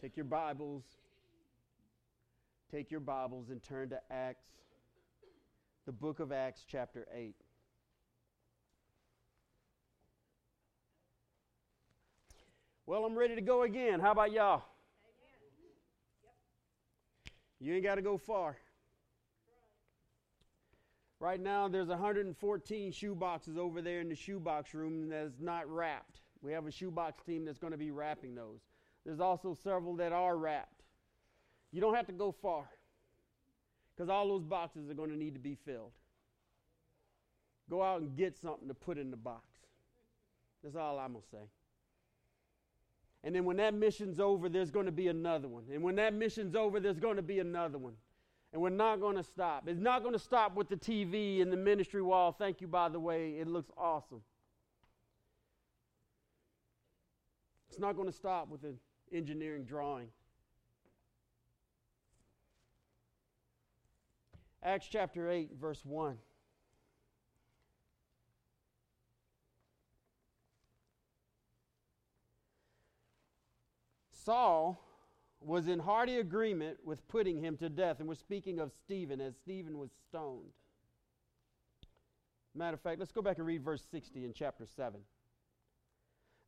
Take your Bibles. Take your Bibles and turn to Acts, the book of Acts, chapter 8. Well, I'm ready to go again. How about y'all? You ain't got to go far. Right now, there's 114 shoe boxes over there in the shoebox room that's not wrapped. We have a shoebox team that's going to be wrapping those. There's also several that are wrapped. You don't have to go far because all those boxes are going to need to be filled. Go out and get something to put in the box. That's all I'm going to say. And then when that mission's over, there's going to be another one. And when that mission's over, there's going to be another one. And we're not going to stop. It's not going to stop with the TV and the ministry wall. Thank you, by the way. It looks awesome. It's not going to stop with the engineering drawing. Acts chapter 8, verse 1. Saul was in hearty agreement with putting him to death. And we're speaking of Stephen as Stephen was stoned. Matter of fact, let's go back and read verse 60 in chapter 7.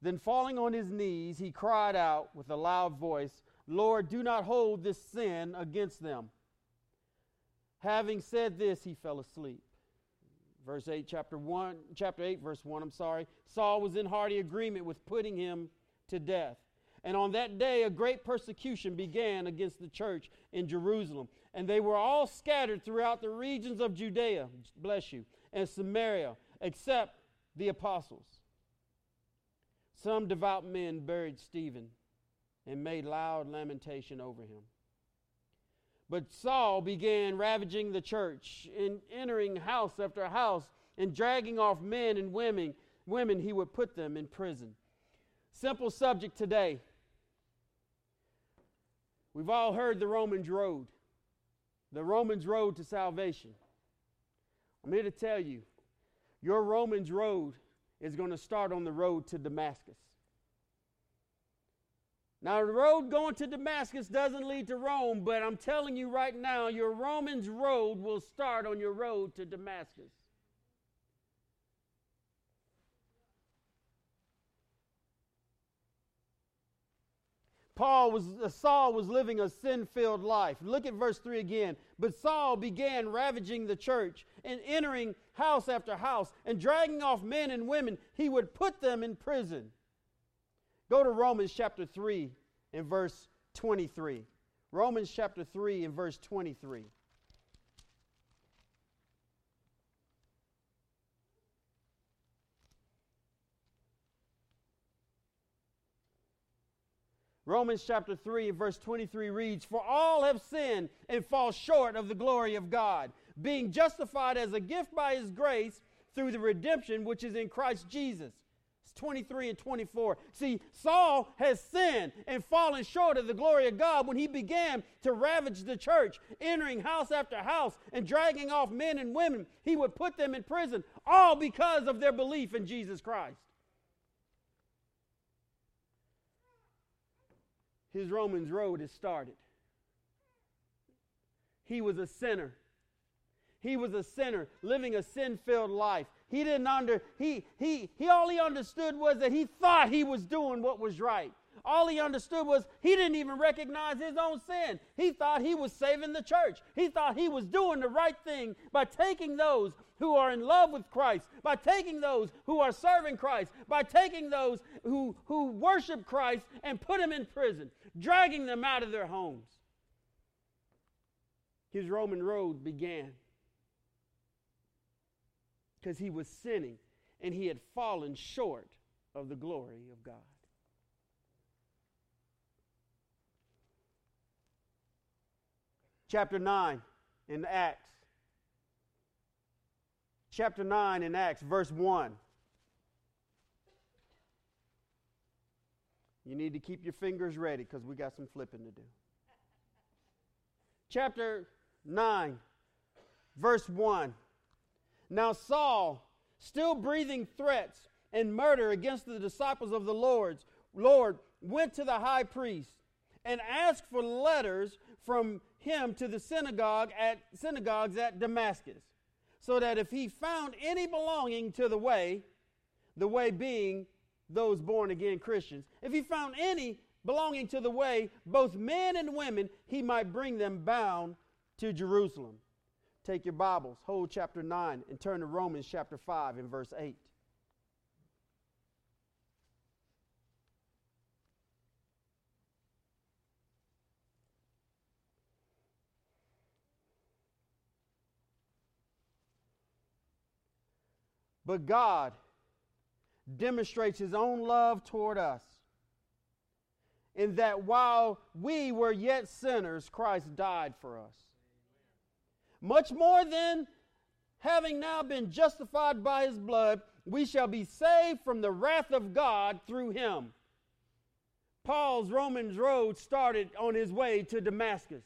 Then, falling on his knees, he cried out with a loud voice, Lord, do not hold this sin against them. Having said this, he fell asleep. Verse 8, chapter 1, chapter 8, verse 1, I'm sorry. Saul was in hearty agreement with putting him to death. And on that day, a great persecution began against the church in Jerusalem. And they were all scattered throughout the regions of Judea, bless you, and Samaria, except the apostles. Some devout men buried Stephen and made loud lamentation over him. But Saul began ravaging the church and entering house after house and dragging off men and women. Women, he would put them in prison. Simple subject today We've all heard the Romans road, the Romans road to salvation. I'm here to tell you, your Romans road is going to start on the road to Damascus. Now, the road going to Damascus doesn't lead to Rome, but I'm telling you right now, your Romans road will start on your road to Damascus. Paul was uh, Saul was living a sin-filled life. Look at verse 3 again. But Saul began ravaging the church and entering house after house and dragging off men and women. He would put them in prison. Go to Romans chapter 3 and verse 23. Romans chapter 3 and verse 23. Romans chapter 3 verse 23 reads, For all have sinned and fall short of the glory of God, being justified as a gift by his grace through the redemption which is in Christ Jesus. It's 23 and 24. See, Saul has sinned and fallen short of the glory of God when he began to ravage the church, entering house after house and dragging off men and women. He would put them in prison, all because of their belief in Jesus Christ. His Romans road has started. He was a sinner. He was a sinner living a sin-filled life. He didn't under he he he all he understood was that he thought he was doing what was right. All he understood was he didn't even recognize his own sin. He thought he was saving the church. He thought he was doing the right thing by taking those who are in love with Christ, by taking those who are serving Christ, by taking those who, who worship Christ and put them in prison dragging them out of their homes. His Roman road began because he was sinning and he had fallen short of the glory of God. Chapter 9 in Acts. Chapter 9 in Acts, verse 1. You need to keep your fingers ready because we got some flipping to do. Chapter 9, verse 1. Now Saul, still breathing threats and murder against the disciples of the Lord's, Lord, went to the high priest and asked for letters from him to the synagogue at synagogues at Damascus, so that if he found any belonging to the way, the way being those born again Christians, if he found any belonging to the way, both men and women, he might bring them bound to Jerusalem. Take your Bibles, hold chapter 9, and turn to Romans chapter 5 and verse 8. But God demonstrates his own love toward us in that while we were yet sinners, Christ died for us. Much more than having now been justified by his blood, we shall be saved from the wrath of God through him. Paul's Romans road started on his way to Damascus.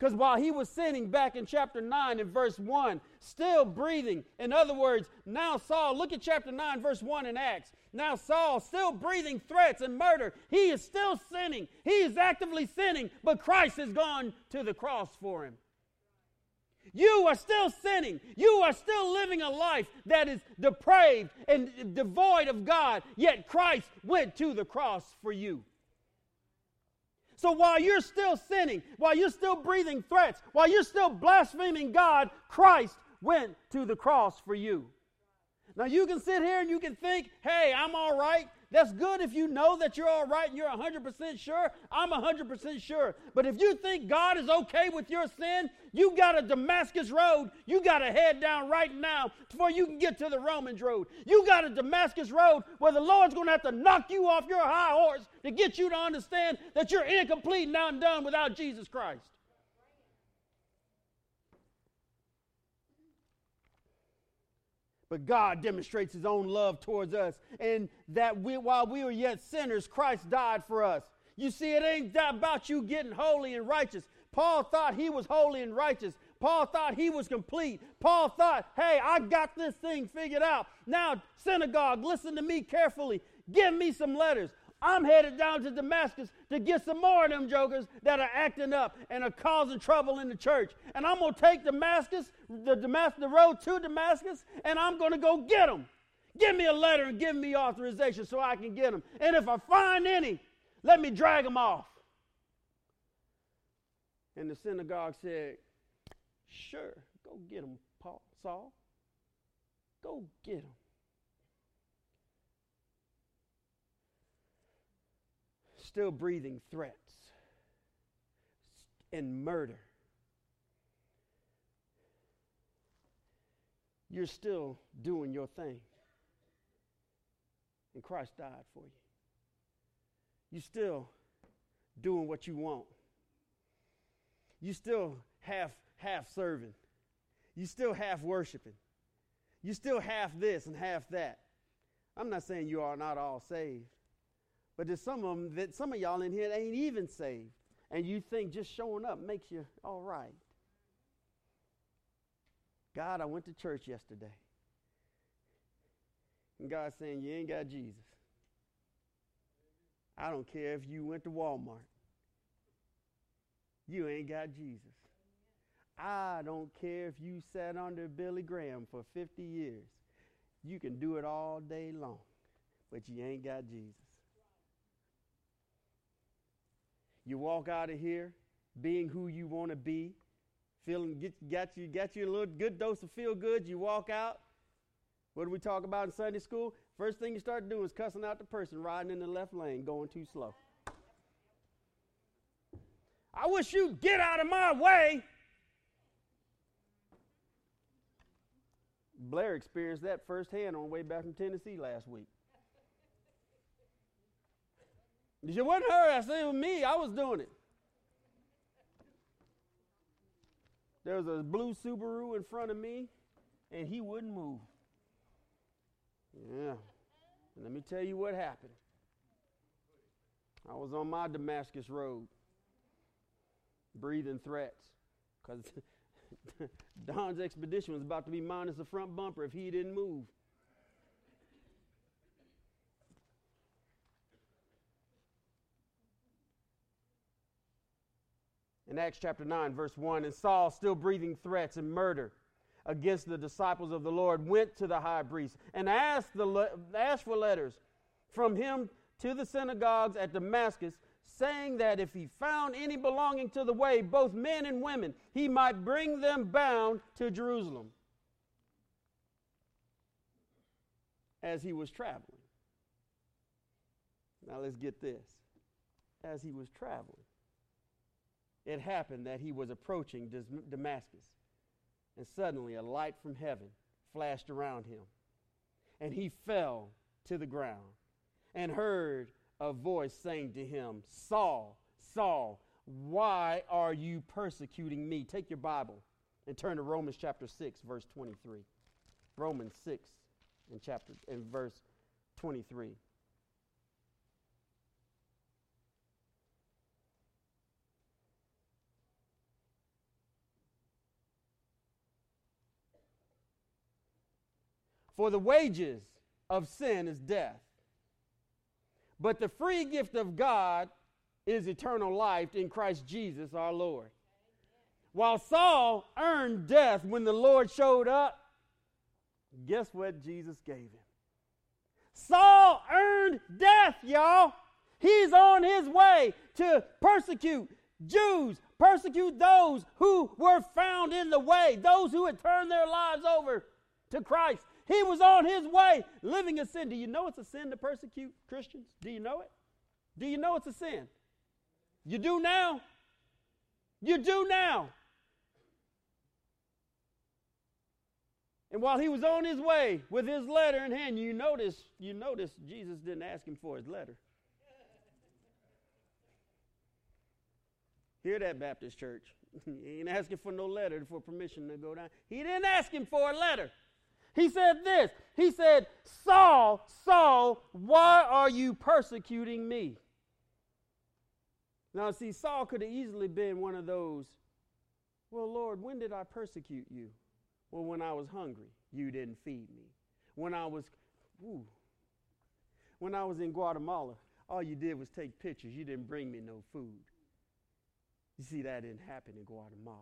Because while he was sinning back in chapter 9 and verse 1, still breathing, in other words, now Saul, look at chapter 9, verse 1 in Acts. Now Saul, still breathing threats and murder, he is still sinning. He is actively sinning, but Christ has gone to the cross for him. You are still sinning. You are still living a life that is depraved and devoid of God, yet Christ went to the cross for you. So while you're still sinning, while you're still breathing threats, while you're still blaspheming God, Christ went to the cross for you. Now you can sit here and you can think, hey, I'm all right. That's good if you know that you're all right and you're 100% sure. I'm 100% sure. But if you think God is okay with your sin, you got a Damascus road you got to head down right now before you can get to the Romans road. You got a Damascus road where the Lord's going to have to knock you off your high horse to get you to understand that you're incomplete and undone without Jesus Christ. But God demonstrates his own love towards us, and that we, while we were yet sinners, Christ died for us. You see, it ain't about you getting holy and righteous. Paul thought he was holy and righteous. Paul thought he was complete. Paul thought, hey, I got this thing figured out. Now, synagogue, listen to me carefully. Give me some letters. I'm headed down to Damascus to get some more of them jokers that are acting up and are causing trouble in the church. And I'm going to take Damascus, the, Damascus, the road to Damascus, and I'm going to go get them. Give me a letter and give me authorization so I can get them. And if I find any, let me drag them off. And the synagogue said, Sure, go get them, Paul, Saul. Go get them. Still breathing threats and murder. You're still doing your thing. And Christ died for you. You're still doing what you want. You still half half serving. You still half worshiping. You still half this and half that. I'm not saying you are not all saved. But there's some of them that some of y'all in here ain't even saved. And you think just showing up makes you all right. God, I went to church yesterday. And God's saying, You ain't got Jesus. I don't care if you went to Walmart. You ain't got Jesus. I don't care if you sat under Billy Graham for 50 years. You can do it all day long, but you ain't got Jesus. You walk out of here being who you want to be, feeling get, got you got you a little good dose of feel good. You walk out. What do we talk about in Sunday school? First thing you start doing is cussing out the person riding in the left lane, going too slow. I wish you'd get out of my way. Blair experienced that firsthand on the way back from Tennessee last week. It wasn't her. I said it was me. I was doing it. There was a blue Subaru in front of me, and he wouldn't move. Yeah. And let me tell you what happened. I was on my Damascus road, breathing threats, because Don's expedition was about to be minus the front bumper if he didn't move. In Acts chapter 9, verse 1, and Saul, still breathing threats and murder against the disciples of the Lord, went to the high priest and asked, the, asked for letters from him to the synagogues at Damascus, saying that if he found any belonging to the way, both men and women, he might bring them bound to Jerusalem. As he was traveling. Now let's get this. As he was traveling, it happened that he was approaching Damascus, and suddenly a light from heaven flashed around him, and he fell to the ground and heard a voice saying to him, Saul, Saul, why are you persecuting me? Take your Bible and turn to Romans chapter 6, verse 23. Romans 6 and chapter and verse 23. For the wages of sin is death. But the free gift of God is eternal life in Christ Jesus our Lord. While Saul earned death when the Lord showed up, guess what Jesus gave him? Saul earned death, y'all. He's on his way to persecute Jews, persecute those who were found in the way, those who had turned their lives over to Christ. He was on his way living a sin. Do you know it's a sin to persecute Christians? Do you know it? Do you know it's a sin? You do now. You do now. And while he was on his way with his letter in hand, you notice, you notice Jesus didn't ask him for his letter. Hear that, Baptist church. he ain't asking for no letter for permission to go down. He didn't ask him for a letter. He said this He said, Saul, Saul, why are you persecuting me? Now, see, Saul could have easily been one of those, well, Lord, when did I persecute you? Well, when I was hungry, you didn't feed me. When I was, ooh, when I was in Guatemala, all you did was take pictures. You didn't bring me no food. You see, that didn't happen in Guatemala.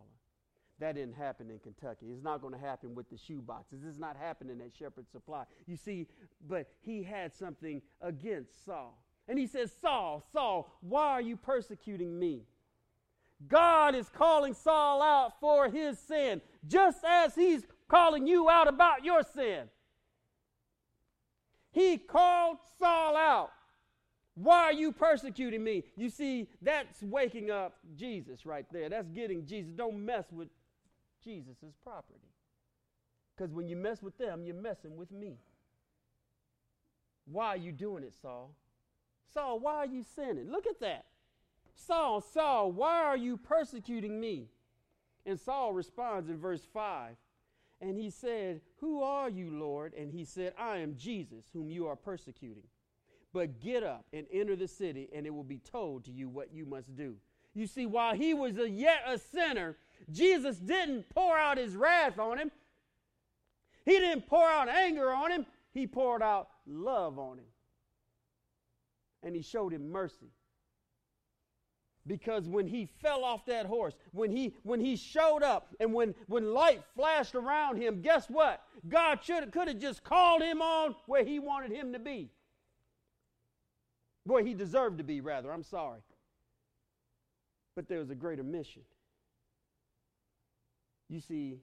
That didn't happen in Kentucky. It's not going to happen with the shoe boxes. It's not happening at Shepherd Supply. You see, but he had something against Saul. And he says, Saul, Saul, why are you persecuting me? God is calling Saul out for his sin, just as he's calling you out about your sin. He called Saul out. Why are you persecuting me? You see, that's waking up Jesus right there. That's getting Jesus. Don't mess with Jesus' property. Because when you mess with them, you're messing with me. Why are you doing it, Saul? Saul, why are you sinning? Look at that. Saul, Saul, why are you persecuting me? And Saul responds in verse 5. And he said, Who are you, Lord? And he said, I am Jesus, whom you are persecuting. But get up and enter the city, and it will be told to you what you must do. You see, while he was a, yet a sinner, Jesus didn't pour out his wrath on him. He didn't pour out anger on him. He poured out love on him. And he showed him mercy. Because when he fell off that horse, when he when he showed up and when when light flashed around him, guess what? God should could have just called him on where he wanted him to be. Where he deserved to be, rather. I'm sorry. But there was a greater mission. You see,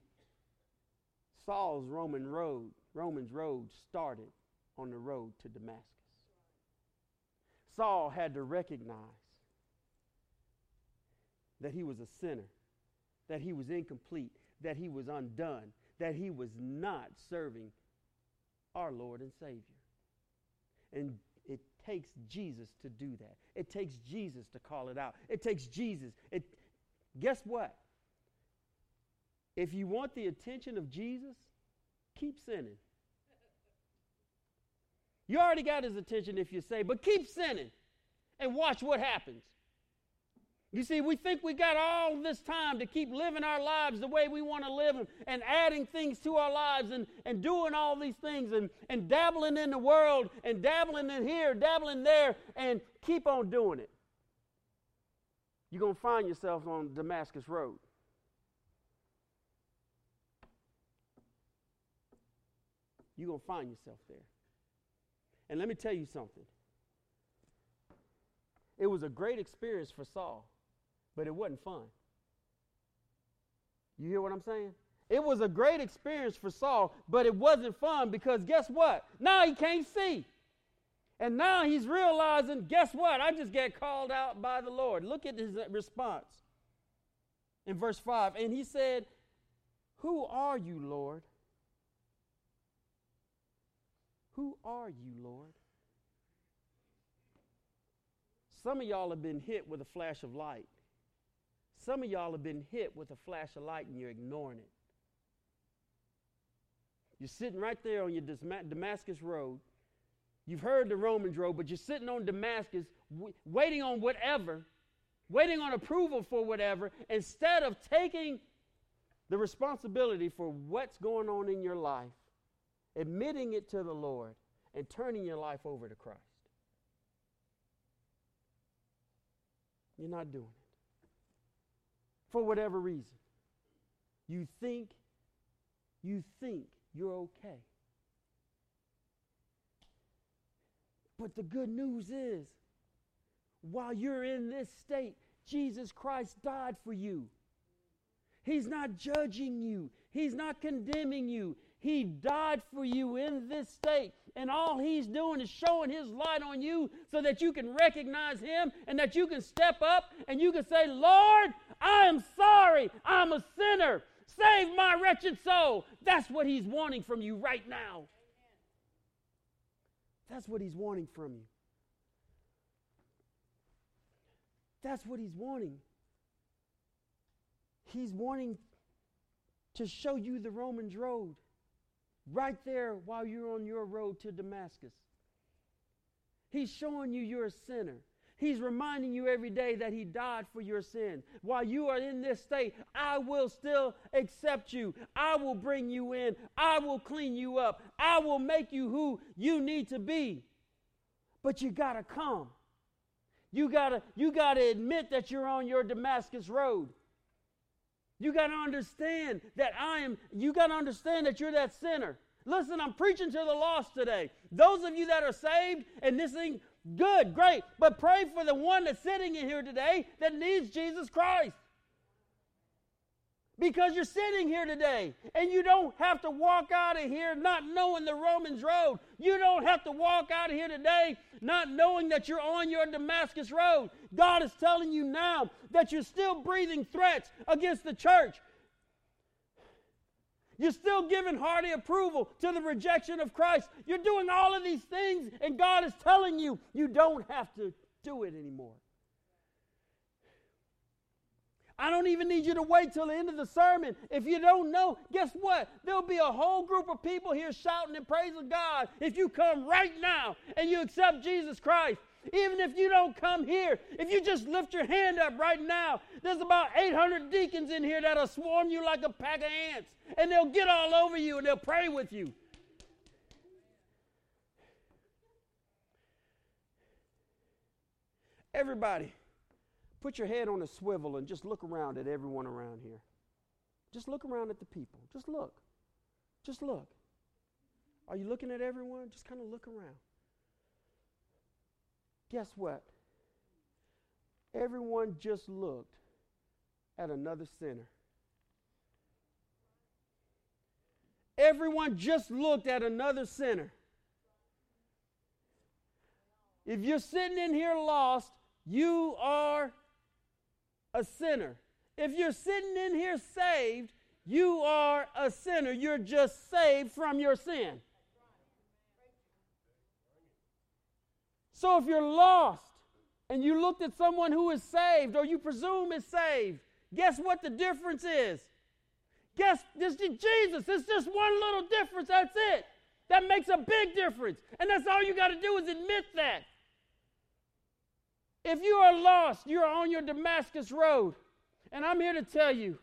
Saul's Roman road, Romans road started on the road to Damascus. Saul had to recognize that he was a sinner, that he was incomplete, that he was undone, that he was not serving our Lord and Savior. And it takes Jesus to do that. It takes Jesus to call it out. It takes Jesus. It, guess what? If you want the attention of Jesus, keep sinning. You already got his attention if you say, but keep sinning and watch what happens. You see, we think we got all this time to keep living our lives the way we want to live them and adding things to our lives and, and doing all these things and, and dabbling in the world and dabbling in here, dabbling there, and keep on doing it. you're going to find yourself on Damascus Road. You're going to find yourself there. And let me tell you something. It was a great experience for Saul, but it wasn't fun. You hear what I'm saying? It was a great experience for Saul, but it wasn't fun because guess what? Now he can't see. And now he's realizing, guess what? I just get called out by the Lord. Look at his response in verse 5. And he said, Who are you, Lord? Who are you, Lord? Some of y'all have been hit with a flash of light. Some of y'all have been hit with a flash of light and you're ignoring it. You're sitting right there on your Damascus Road. You've heard the Romans road, but you're sitting on Damascus waiting on whatever, waiting on approval for whatever, instead of taking the responsibility for what's going on in your life admitting it to the Lord, and turning your life over to Christ. You're not doing it. For whatever reason. You think, you think you're okay. But the good news is, while you're in this state, Jesus Christ died for you. He's not judging you. He's not condemning you. He died for you in this state. And all he's doing is showing his light on you so that you can recognize him and that you can step up and you can say, Lord, I am sorry. I'm a sinner. Save my wretched soul. That's what he's wanting from you right now. That's what he's wanting from you. That's what he's wanting. He's wanting to show you the Romans road right there while you're on your road to Damascus. He's showing you you're a sinner. He's reminding you every day that He died for your sin. While you are in this state, I will still accept you. I will bring you in. I will clean you up. I will make you who you need to be. But you got to come. You got to you got to admit that you're on your Damascus road. You got to understand that I am, you got to understand that you're that sinner. Listen, I'm preaching to the lost today. Those of you that are saved and this thing, good, great. But pray for the one that's sitting in here today that needs Jesus Christ. Because you're sitting here today and you don't have to walk out of here not knowing the Romans road. You don't have to walk out of here today not knowing that you're on your Damascus road. God is telling you now that you're still breathing threats against the church. You're still giving hearty approval to the rejection of Christ. You're doing all of these things, and God is telling you you don't have to do it anymore. I don't even need you to wait till the end of the sermon. If you don't know, guess what? There'll be a whole group of people here shouting and praising God if you come right now and you accept Jesus Christ. Even if you don't come here, if you just lift your hand up right now, there's about 800 deacons in here that'll swarm you like a pack of ants, and they'll get all over you and they'll pray with you. Everybody, Put your head on a swivel and just look around at everyone around here. Just look around at the people. Just look. Just look. Are you looking at everyone? Just kind of look around. Guess what? Everyone just looked at another sinner. Everyone just looked at another sinner. If you're sitting in here lost, you are a sinner. If you're sitting in here saved, you are a sinner. You're just saved from your sin. So if you're lost and you looked at someone who is saved or you presume is saved, guess what the difference is? Guess this is Jesus. It's just one little difference. That's it. That makes a big difference. And that's all you got to do is admit that. If you are lost, you're on your Damascus road. And I'm here to tell you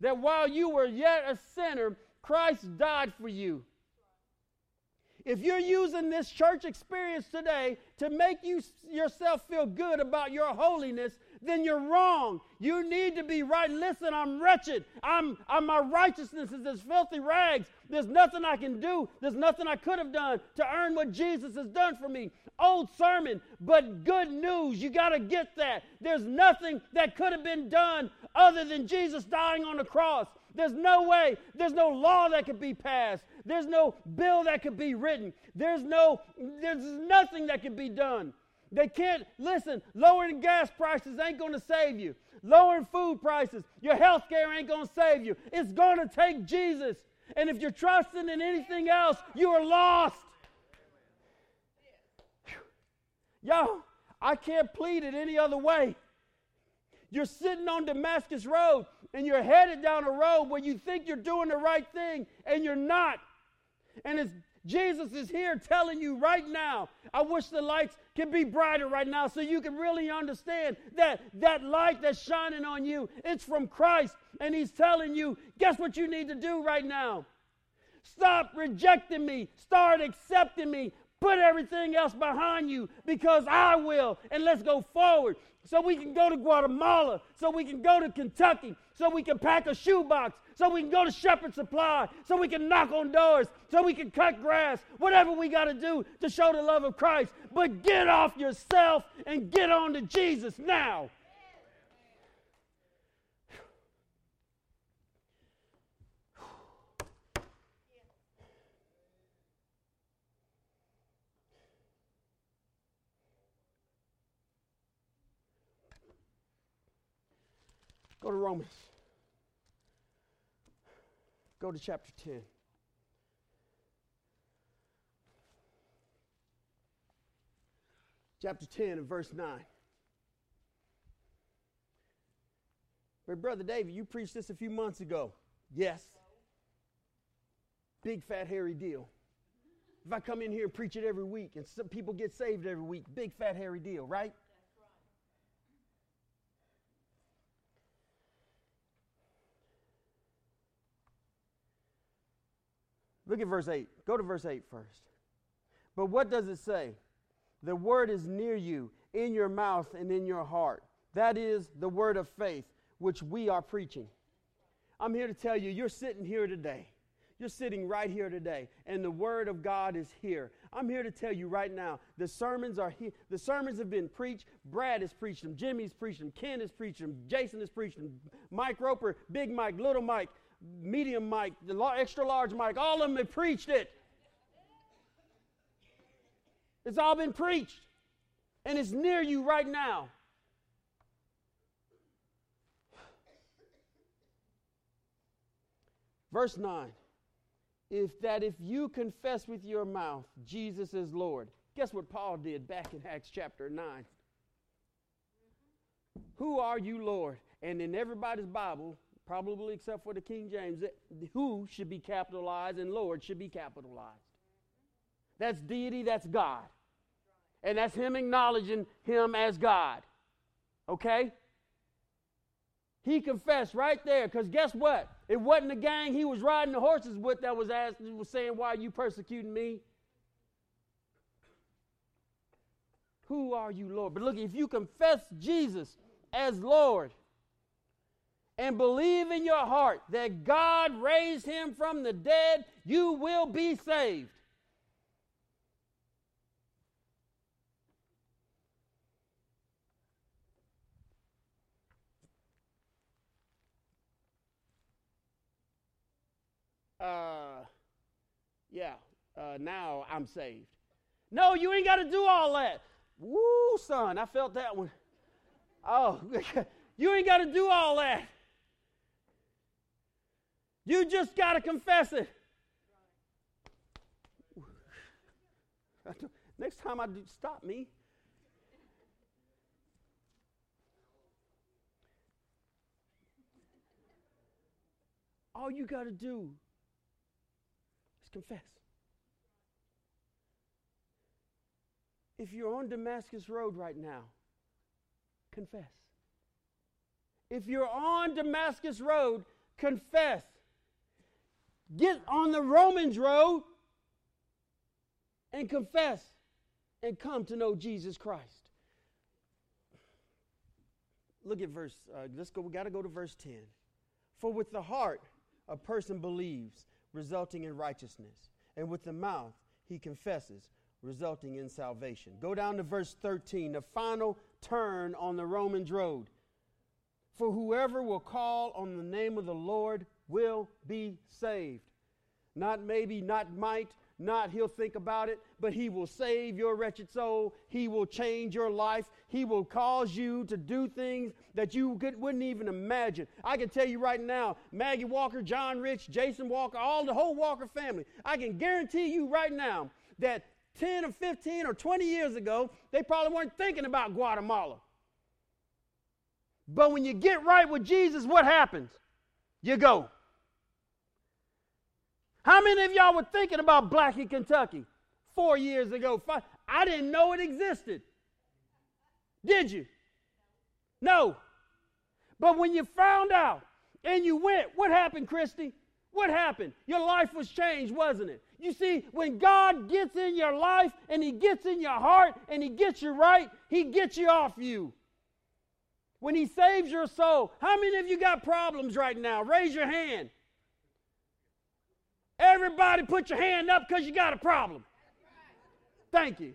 that while you were yet a sinner, Christ died for you. If you're using this church experience today to make you yourself feel good about your holiness, then you're wrong. You need to be right. Listen, I'm wretched. I'm, I'm my righteousness is as filthy rags. There's nothing I can do. There's nothing I could have done to earn what Jesus has done for me. Old sermon, but good news. You got to get that. There's nothing that could have been done other than Jesus dying on the cross. There's no way. There's no law that could be passed. There's no bill that could be written. There's no, there's nothing that could be done. They can't, listen, lowering gas prices ain't going to save you. Lowering food prices, your health care ain't going to save you. It's going to take Jesus. And if you're trusting in anything else, you are lost. Yo, I can't plead it any other way. You're sitting on Damascus Road and you're headed down a road where you think you're doing the right thing and you're not. And it's Jesus is here telling you right now. I wish the lights could be brighter right now so you can really understand that that light that's shining on you, it's from Christ. And He's telling you, guess what you need to do right now? Stop rejecting me. Start accepting me. Put everything else behind you because I will. And let's go forward so we can go to Guatemala, so we can go to Kentucky, so we can pack a shoebox, so we can go to Shepherd Supply, so we can knock on doors, so we can cut grass, whatever we got to do to show the love of Christ. But get off yourself and get on to Jesus now. Go to Romans. Go to chapter 10. Chapter 10 and verse 9. But Brother David, you preached this a few months ago. Yes. Big fat hairy deal. If I come in here and preach it every week and some people get saved every week, big fat hairy deal, right? Look at verse 8. Go to verse 8 first. But what does it say? The word is near you, in your mouth and in your heart. That is the word of faith, which we are preaching. I'm here to tell you, you're sitting here today. You're sitting right here today, and the word of God is here. I'm here to tell you right now, the sermons are here. The sermons have been preached. Brad has preached them. Jimmy's preached them. Ken has preached them. Jason has preached them. Mike Roper, Big Mike, Little Mike, medium Mike, the extra large Mike, all of them have preached it. It's all been preached. And it's near you right now. Verse 9. If that if you confess with your mouth Jesus is Lord. Guess what Paul did back in Acts chapter 9? Who are you, Lord? And in everybody's Bible, probably except for the King James, who should be capitalized and Lord should be capitalized. That's deity, that's God. And that's Him acknowledging Him as God. Okay? He confessed right there, because guess what? It wasn't the gang he was riding the horses with that was asking, was saying, Why are you persecuting me? Who are you, Lord? But look, if you confess Jesus as Lord, and believe in your heart that God raised him from the dead, you will be saved. Uh, yeah, uh, now I'm saved. No, you ain't got to do all that. Woo, son, I felt that one. Oh, you ain't got to do all that. You just got to confess it. Next time I do, stop me. All you got to do confess. If you're on Damascus Road right now, confess. If you're on Damascus Road, confess. Get on the Romans road and confess and come to know Jesus Christ. look at verse, uh, let's go, we got to go to verse 10. For with the heart a person believes, resulting in righteousness, and with the mouth he confesses, resulting in salvation. Go down to verse 13, the final turn on the Romans road. For whoever will call on the name of the Lord will be saved. Not maybe, not might, not he'll think about it, but he will save your wretched soul. He will change your life. He will cause you to do things that you could, wouldn't even imagine. I can tell you right now, Maggie Walker, John Rich, Jason Walker, all the whole Walker family, I can guarantee you right now that 10 or 15 or 20 years ago, they probably weren't thinking about Guatemala. But when you get right with Jesus, what happens? You go. How many of y'all were thinking about Blackey, Kentucky four years ago? Five? I didn't know it existed. Did you? No. But when you found out and you went, what happened, Christy? What happened? Your life was changed, wasn't it? You see, when God gets in your life and He gets in your heart and He gets you right, He gets you off you when He saves your soul. How many of you got problems right now? Raise your hand. Everybody put your hand up because you got a problem. Thank you.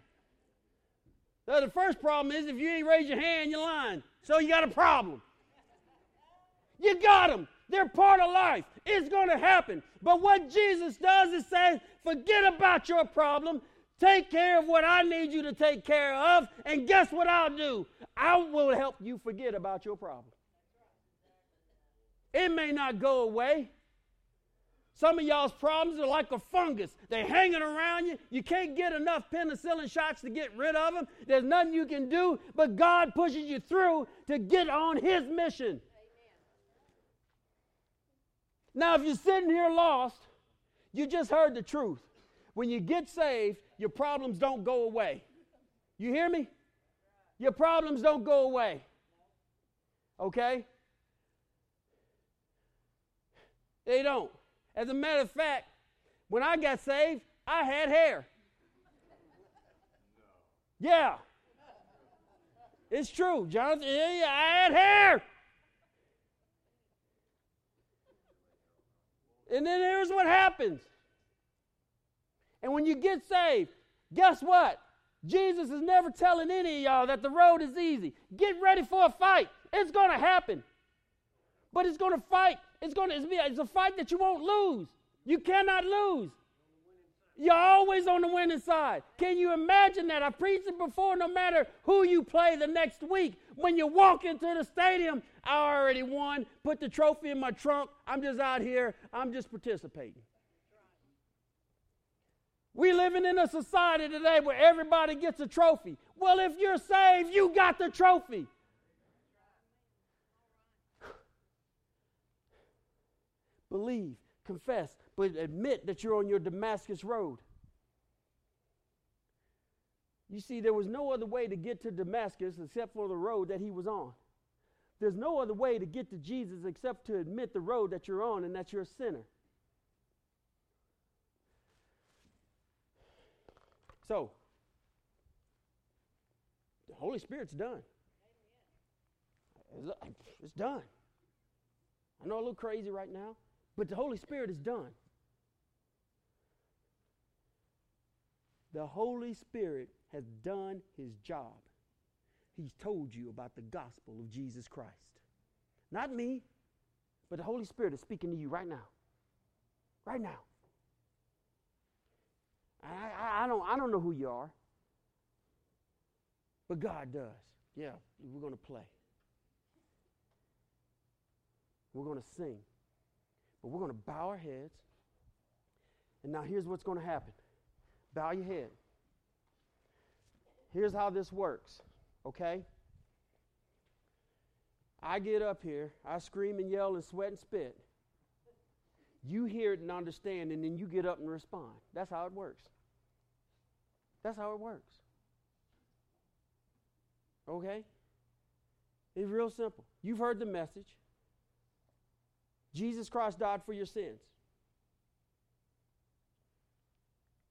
So the first problem is if you ain't raised your hand, you're lying. So you got a problem. You got them. They're part of life. It's going to happen. But what Jesus does is say, forget about your problem. Take care of what I need you to take care of. And guess what I'll do? I will help you forget about your problem. It may not go away. Some of y'all's problems are like a fungus. They're hanging around you. You can't get enough penicillin shots to get rid of them. There's nothing you can do, but God pushes you through to get on His mission. Amen. Now, if you're sitting here lost, you just heard the truth. When you get saved, your problems don't go away. You hear me? Your problems don't go away. Okay? They don't. As a matter of fact, when I got saved, I had hair. Yeah. It's true, Jonathan. Yeah, I had hair. And then here's what happens. And when you get saved, guess what? Jesus is never telling any of y'all that the road is easy. Get ready for a fight. It's going to happen. But it's going to fight. It's going to be it's a fight that you won't lose. You cannot lose. You're always on the winning side. Can you imagine that? I preached it before. No matter who you play the next week, when you walk into the stadium, I already won. Put the trophy in my trunk. I'm just out here. I'm just participating. We living in a society today where everybody gets a trophy. Well, if you're saved, you got the trophy. Believe, confess, but admit that you're on your Damascus road. You see, there was no other way to get to Damascus except for the road that he was on. There's no other way to get to Jesus except to admit the road that you're on and that you're a sinner. So, the Holy Spirit's done. It's done. I know a little crazy right now. But the Holy Spirit is done. The Holy Spirit has done his job. He's told you about the gospel of Jesus Christ. Not me, but the Holy Spirit is speaking to you right now. Right now. I, I, I, don't, I don't know who you are, but God does. Yeah, we're going to play. We're going to sing. But we're going to bow our heads. And now here's what's going to happen bow your head. Here's how this works, okay? I get up here, I scream and yell and sweat and spit. You hear it and understand, and then you get up and respond. That's how it works. That's how it works. Okay? It's real simple. You've heard the message. Jesus Christ died for your sins.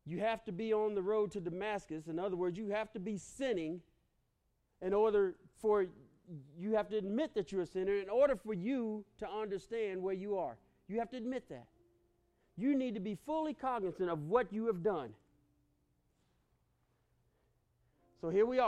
You have to be on the road to Damascus. In other words, you have to be sinning in order for you have to admit that you're a sinner in order for you to understand where you are. You have to admit that. You need to be fully cognizant of what you have done. So here we are.